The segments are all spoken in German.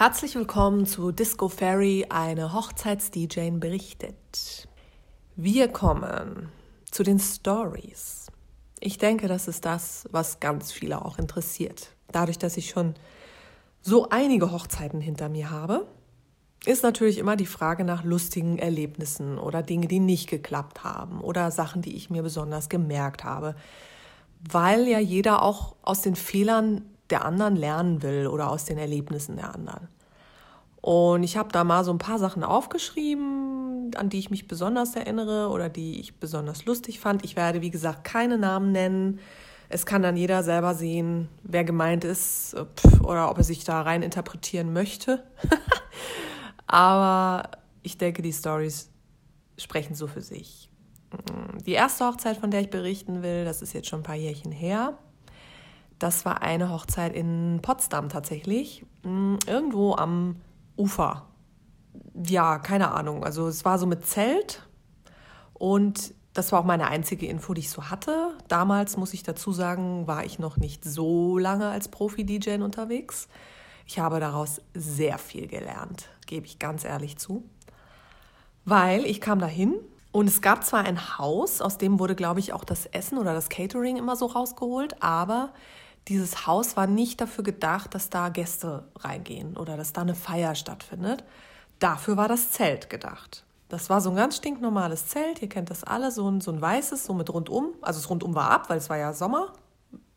Herzlich willkommen zu Disco Fairy, eine Hochzeits-DJ berichtet. Wir kommen zu den Stories. Ich denke, das ist das, was ganz viele auch interessiert. Dadurch, dass ich schon so einige Hochzeiten hinter mir habe, ist natürlich immer die Frage nach lustigen Erlebnissen oder Dinge, die nicht geklappt haben oder Sachen, die ich mir besonders gemerkt habe, weil ja jeder auch aus den Fehlern der anderen lernen will oder aus den Erlebnissen der anderen. Und ich habe da mal so ein paar Sachen aufgeschrieben, an die ich mich besonders erinnere oder die ich besonders lustig fand. Ich werde, wie gesagt, keine Namen nennen. Es kann dann jeder selber sehen, wer gemeint ist oder ob er sich da rein interpretieren möchte. Aber ich denke, die Stories sprechen so für sich. Die erste Hochzeit, von der ich berichten will, das ist jetzt schon ein paar Jährchen her. Das war eine Hochzeit in Potsdam tatsächlich, hm, irgendwo am Ufer. Ja, keine Ahnung. Also es war so mit Zelt und das war auch meine einzige Info, die ich so hatte. Damals, muss ich dazu sagen, war ich noch nicht so lange als Profi-DJ unterwegs. Ich habe daraus sehr viel gelernt, gebe ich ganz ehrlich zu. Weil ich kam dahin und es gab zwar ein Haus, aus dem wurde, glaube ich, auch das Essen oder das Catering immer so rausgeholt, aber dieses Haus war nicht dafür gedacht, dass da Gäste reingehen oder dass da eine Feier stattfindet. Dafür war das Zelt gedacht. Das war so ein ganz stinknormales Zelt, ihr kennt das alle, so ein, so ein weißes, so mit rundum. Also das rundum war ab, weil es war ja Sommer,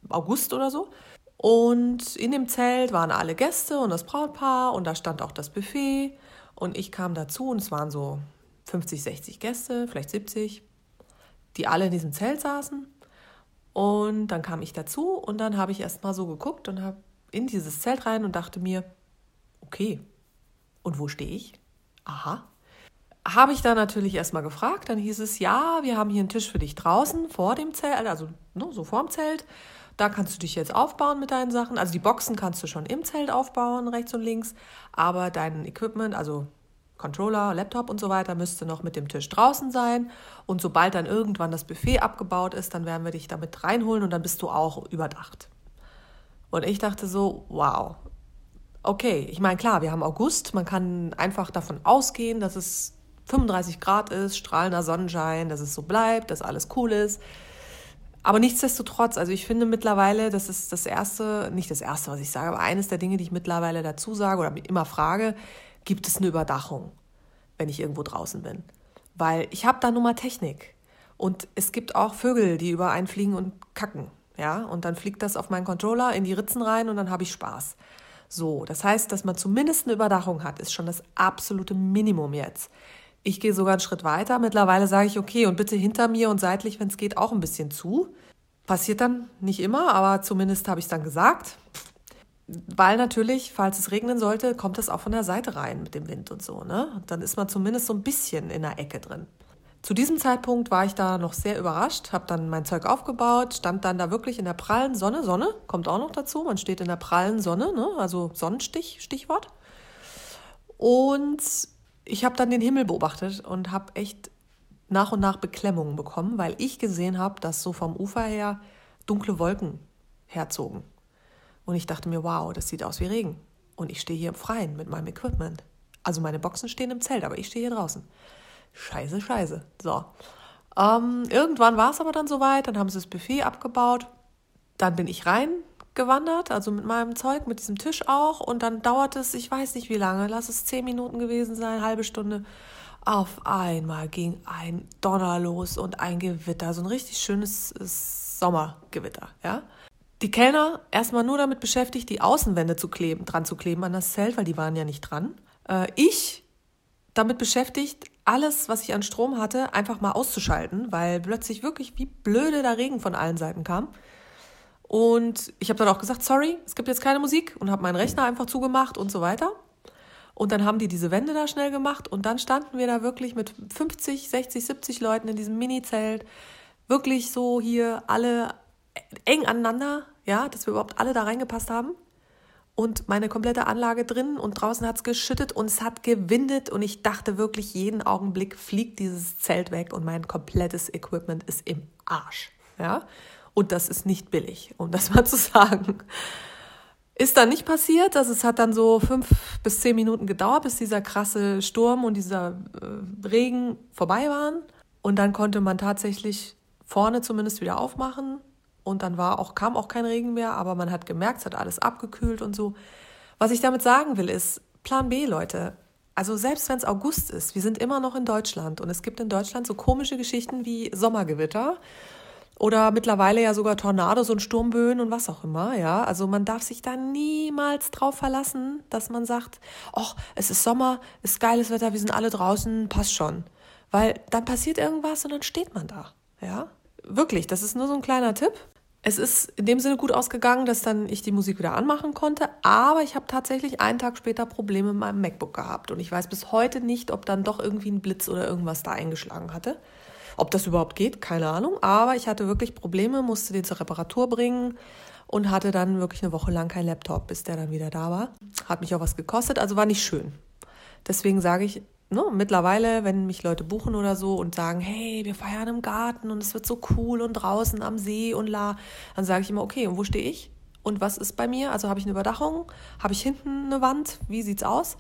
August oder so. Und in dem Zelt waren alle Gäste und das Brautpaar und da stand auch das Buffet. Und ich kam dazu und es waren so 50, 60 Gäste, vielleicht 70, die alle in diesem Zelt saßen. Und dann kam ich dazu und dann habe ich erst mal so geguckt und habe in dieses Zelt rein und dachte mir, okay, und wo stehe ich? Aha. Habe ich da natürlich erst mal gefragt, dann hieß es, ja, wir haben hier einen Tisch für dich draußen vor dem Zelt, also ne, so vor dem Zelt. Da kannst du dich jetzt aufbauen mit deinen Sachen. Also die Boxen kannst du schon im Zelt aufbauen, rechts und links, aber dein Equipment, also Controller, Laptop und so weiter müsste noch mit dem Tisch draußen sein. Und sobald dann irgendwann das Buffet abgebaut ist, dann werden wir dich damit reinholen und dann bist du auch überdacht. Und ich dachte so, wow. Okay, ich meine, klar, wir haben August, man kann einfach davon ausgehen, dass es 35 Grad ist, strahlender Sonnenschein, dass es so bleibt, dass alles cool ist. Aber nichtsdestotrotz, also ich finde mittlerweile, das ist das erste, nicht das erste, was ich sage, aber eines der Dinge, die ich mittlerweile dazu sage oder immer frage, gibt es eine Überdachung, wenn ich irgendwo draußen bin. Weil ich habe da nun mal Technik. Und es gibt auch Vögel, die über einen fliegen und kacken. Ja, und dann fliegt das auf meinen Controller in die Ritzen rein und dann habe ich Spaß. So, das heißt, dass man zumindest eine Überdachung hat, ist schon das absolute Minimum jetzt. Ich gehe sogar einen Schritt weiter. Mittlerweile sage ich, okay, und bitte hinter mir und seitlich, wenn es geht, auch ein bisschen zu. Passiert dann nicht immer, aber zumindest habe ich es dann gesagt. Weil natürlich, falls es regnen sollte, kommt es auch von der Seite rein mit dem Wind und so. Ne? Dann ist man zumindest so ein bisschen in der Ecke drin. Zu diesem Zeitpunkt war ich da noch sehr überrascht, habe dann mein Zeug aufgebaut, stand dann da wirklich in der prallen Sonne. Sonne kommt auch noch dazu, man steht in der prallen Sonne, ne? also Sonnenstich, Stichwort. Und ich habe dann den Himmel beobachtet und habe echt nach und nach Beklemmungen bekommen, weil ich gesehen habe, dass so vom Ufer her dunkle Wolken herzogen. Und ich dachte mir, wow, das sieht aus wie Regen. Und ich stehe hier im Freien mit meinem Equipment. Also meine Boxen stehen im Zelt, aber ich stehe hier draußen. Scheiße, scheiße. So. Ähm, irgendwann war es aber dann soweit, dann haben sie das Buffet abgebaut. Dann bin ich reingewandert, also mit meinem Zeug, mit diesem Tisch auch. Und dann dauert es, ich weiß nicht wie lange, lass es zehn Minuten gewesen sein, halbe Stunde. Auf einmal ging ein Donner los und ein Gewitter, so ein richtig schönes Sommergewitter, ja die Kellner erstmal nur damit beschäftigt, die Außenwände zu kleben, dran zu kleben an das Zelt, weil die waren ja nicht dran. Äh, ich damit beschäftigt, alles, was ich an Strom hatte, einfach mal auszuschalten, weil plötzlich wirklich wie blöde der Regen von allen Seiten kam. Und ich habe dann auch gesagt, sorry, es gibt jetzt keine Musik und habe meinen Rechner einfach zugemacht und so weiter. Und dann haben die diese Wände da schnell gemacht und dann standen wir da wirklich mit 50, 60, 70 Leuten in diesem Mini-Zelt. Wirklich so hier alle eng aneinander, ja, dass wir überhaupt alle da reingepasst haben. Und meine komplette Anlage drin und draußen hat es geschüttet und es hat gewindet und ich dachte wirklich, jeden Augenblick fliegt dieses Zelt weg und mein komplettes Equipment ist im Arsch. Ja? Und das ist nicht billig, um das mal zu sagen. Ist dann nicht passiert. Also es hat dann so fünf bis zehn Minuten gedauert, bis dieser krasse Sturm und dieser äh, Regen vorbei waren. Und dann konnte man tatsächlich vorne zumindest wieder aufmachen. Und dann war auch, kam auch kein Regen mehr, aber man hat gemerkt, es hat alles abgekühlt und so. Was ich damit sagen will, ist, Plan B, Leute. Also selbst wenn es August ist, wir sind immer noch in Deutschland und es gibt in Deutschland so komische Geschichten wie Sommergewitter oder mittlerweile ja sogar Tornados und Sturmböen und was auch immer, ja. Also man darf sich da niemals drauf verlassen, dass man sagt, ach, es ist Sommer, ist geiles Wetter, wir sind alle draußen, passt schon. Weil dann passiert irgendwas und dann steht man da, ja. Wirklich, das ist nur so ein kleiner Tipp. Es ist in dem Sinne gut ausgegangen, dass dann ich die Musik wieder anmachen konnte, aber ich habe tatsächlich einen Tag später Probleme mit meinem MacBook gehabt und ich weiß bis heute nicht, ob dann doch irgendwie ein Blitz oder irgendwas da eingeschlagen hatte. Ob das überhaupt geht, keine Ahnung, aber ich hatte wirklich Probleme, musste den zur Reparatur bringen und hatte dann wirklich eine Woche lang kein Laptop, bis der dann wieder da war. Hat mich auch was gekostet, also war nicht schön. Deswegen sage ich, ne, mittlerweile, wenn mich Leute buchen oder so und sagen, hey, wir feiern im Garten und es wird so cool und draußen am See und la, dann sage ich immer, okay, und wo stehe ich? Und was ist bei mir? Also habe ich eine Überdachung? Habe ich hinten eine Wand? Wie sieht's aus?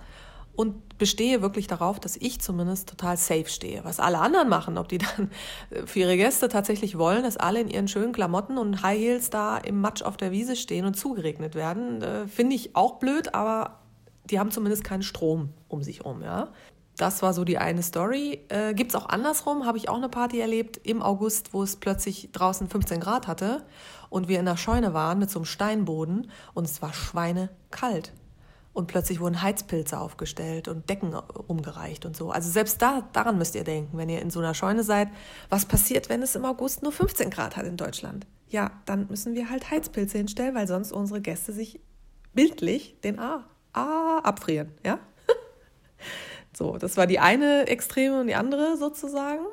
Und bestehe wirklich darauf, dass ich zumindest total safe stehe. Was alle anderen machen, ob die dann für ihre Gäste tatsächlich wollen, dass alle in ihren schönen Klamotten und High Heels da im Matsch auf der Wiese stehen und zugeregnet werden, äh, finde ich auch blöd, aber die haben zumindest keinen Strom um sich herum, ja. Das war so die eine Story. Äh, Gibt es auch andersrum, habe ich auch eine Party erlebt im August, wo es plötzlich draußen 15 Grad hatte und wir in der Scheune waren mit so einem Steinboden und es war schweinekalt. Und plötzlich wurden Heizpilze aufgestellt und Decken umgereicht und so. Also selbst da, daran müsst ihr denken, wenn ihr in so einer Scheune seid. Was passiert, wenn es im August nur 15 Grad hat in Deutschland? Ja, dann müssen wir halt Heizpilze hinstellen, weil sonst unsere Gäste sich bildlich den A, A abfrieren, ja? So, das war die eine Extreme und die andere sozusagen.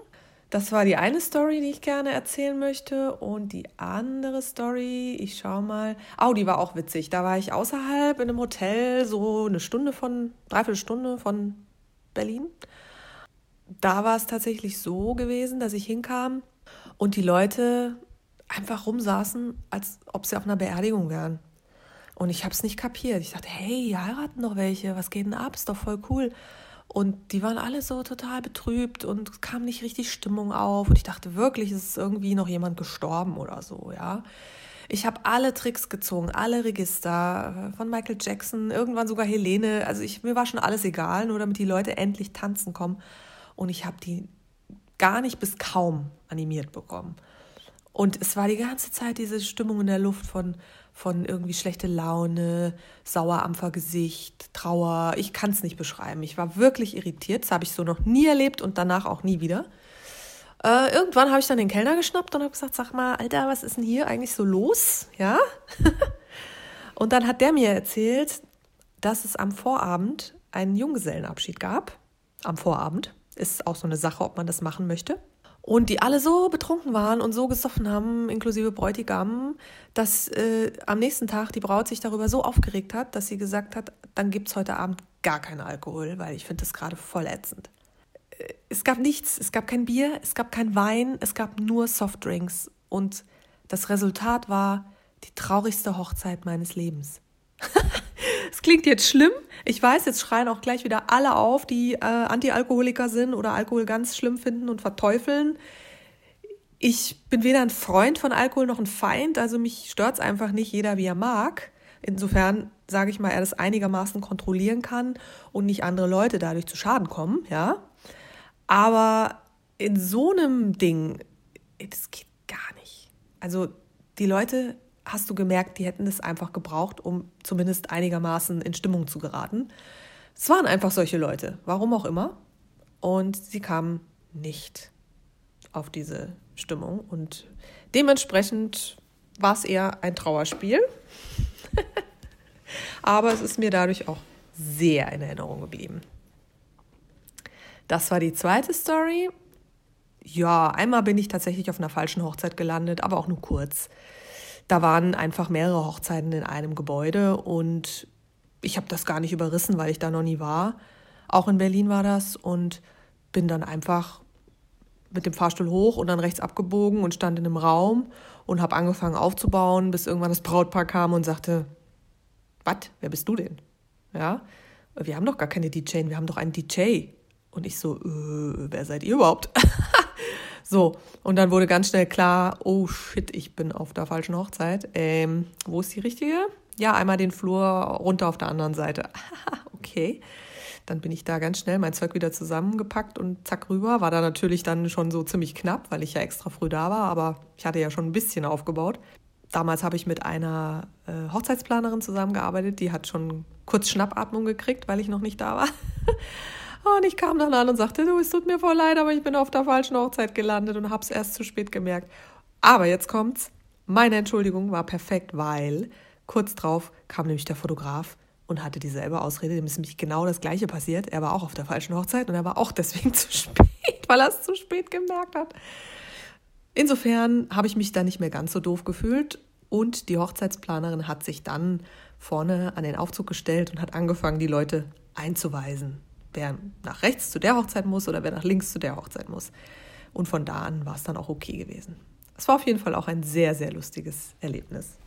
Das war die eine Story, die ich gerne erzählen möchte. Und die andere Story, ich schau mal. Oh, die war auch witzig. Da war ich außerhalb in einem Hotel, so eine Stunde von, dreiviertel Stunde von Berlin. Da war es tatsächlich so gewesen, dass ich hinkam und die Leute einfach rumsaßen, als ob sie auf einer Beerdigung wären. Und ich habe es nicht kapiert. Ich dachte, hey, heiraten noch welche, was geht denn ab? Ist doch voll cool. Und die waren alle so total betrübt und es kam nicht richtig Stimmung auf. Und ich dachte wirklich, es ist irgendwie noch jemand gestorben oder so, ja. Ich habe alle Tricks gezogen, alle Register von Michael Jackson, irgendwann sogar Helene. Also ich, mir war schon alles egal, nur damit die Leute endlich tanzen kommen. Und ich habe die gar nicht bis kaum animiert bekommen. Und es war die ganze Zeit diese Stimmung in der Luft von, von irgendwie schlechte Laune, Sauerampfergesicht, Trauer. Ich kann es nicht beschreiben. Ich war wirklich irritiert. Das habe ich so noch nie erlebt und danach auch nie wieder. Äh, irgendwann habe ich dann den Kellner geschnappt und habe gesagt, sag mal, Alter, was ist denn hier eigentlich so los? Ja? und dann hat der mir erzählt, dass es am Vorabend einen Junggesellenabschied gab. Am Vorabend. Ist auch so eine Sache, ob man das machen möchte. Und die alle so betrunken waren und so gesoffen haben, inklusive Bräutigam, dass äh, am nächsten Tag die Braut sich darüber so aufgeregt hat, dass sie gesagt hat, dann gibt es heute Abend gar keinen Alkohol, weil ich finde das gerade voll ätzend. Äh, es gab nichts, es gab kein Bier, es gab kein Wein, es gab nur Softdrinks. Und das Resultat war die traurigste Hochzeit meines Lebens. Es klingt jetzt schlimm. Ich weiß, jetzt schreien auch gleich wieder alle auf, die äh, Antialkoholiker sind oder Alkohol ganz schlimm finden und verteufeln. Ich bin weder ein Freund von Alkohol noch ein Feind, also mich stört es einfach nicht jeder, wie er mag. Insofern sage ich mal, er das einigermaßen kontrollieren kann und nicht andere Leute dadurch zu Schaden kommen, ja. Aber in so einem Ding, das geht gar nicht. Also die Leute hast du gemerkt, die hätten es einfach gebraucht, um zumindest einigermaßen in Stimmung zu geraten. Es waren einfach solche Leute, warum auch immer. Und sie kamen nicht auf diese Stimmung. Und dementsprechend war es eher ein Trauerspiel. Aber es ist mir dadurch auch sehr in Erinnerung geblieben. Das war die zweite Story. Ja, einmal bin ich tatsächlich auf einer falschen Hochzeit gelandet, aber auch nur kurz da waren einfach mehrere Hochzeiten in einem Gebäude und ich habe das gar nicht überrissen, weil ich da noch nie war. Auch in Berlin war das und bin dann einfach mit dem Fahrstuhl hoch und dann rechts abgebogen und stand in einem Raum und habe angefangen aufzubauen, bis irgendwann das Brautpaar kam und sagte, was? Wer bist du denn? Ja, wir haben doch gar keine DJ, wir haben doch einen DJ. Und ich so, äh, wer seid ihr überhaupt? so, und dann wurde ganz schnell klar, oh shit, ich bin auf der falschen Hochzeit. Ähm, wo ist die richtige? Ja, einmal den Flur runter auf der anderen Seite. okay. Dann bin ich da ganz schnell mein Zeug wieder zusammengepackt und zack rüber. War da natürlich dann schon so ziemlich knapp, weil ich ja extra früh da war, aber ich hatte ja schon ein bisschen aufgebaut. Damals habe ich mit einer äh, Hochzeitsplanerin zusammengearbeitet, die hat schon kurz Schnappatmung gekriegt, weil ich noch nicht da war. und ich kam dann an und sagte, du, es tut mir voll leid, aber ich bin auf der falschen Hochzeit gelandet und habe es erst zu spät gemerkt. Aber jetzt kommt's. Meine Entschuldigung war perfekt, weil kurz drauf kam nämlich der Fotograf und hatte dieselbe Ausrede. Dem ist nämlich genau das Gleiche passiert. Er war auch auf der falschen Hochzeit und er war auch deswegen zu spät, weil er es zu spät gemerkt hat. Insofern habe ich mich da nicht mehr ganz so doof gefühlt und die Hochzeitsplanerin hat sich dann vorne an den Aufzug gestellt und hat angefangen, die Leute einzuweisen, wer nach rechts zu der Hochzeit muss oder wer nach links zu der Hochzeit muss. Und von da an war es dann auch okay gewesen. Es war auf jeden Fall auch ein sehr, sehr lustiges Erlebnis.